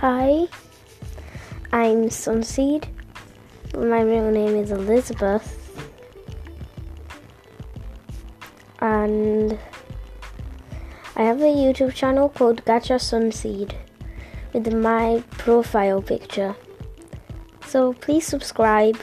Hi, I'm Sunseed. My real name is Elizabeth. And I have a YouTube channel called Gacha Sunseed with my profile picture. So please subscribe.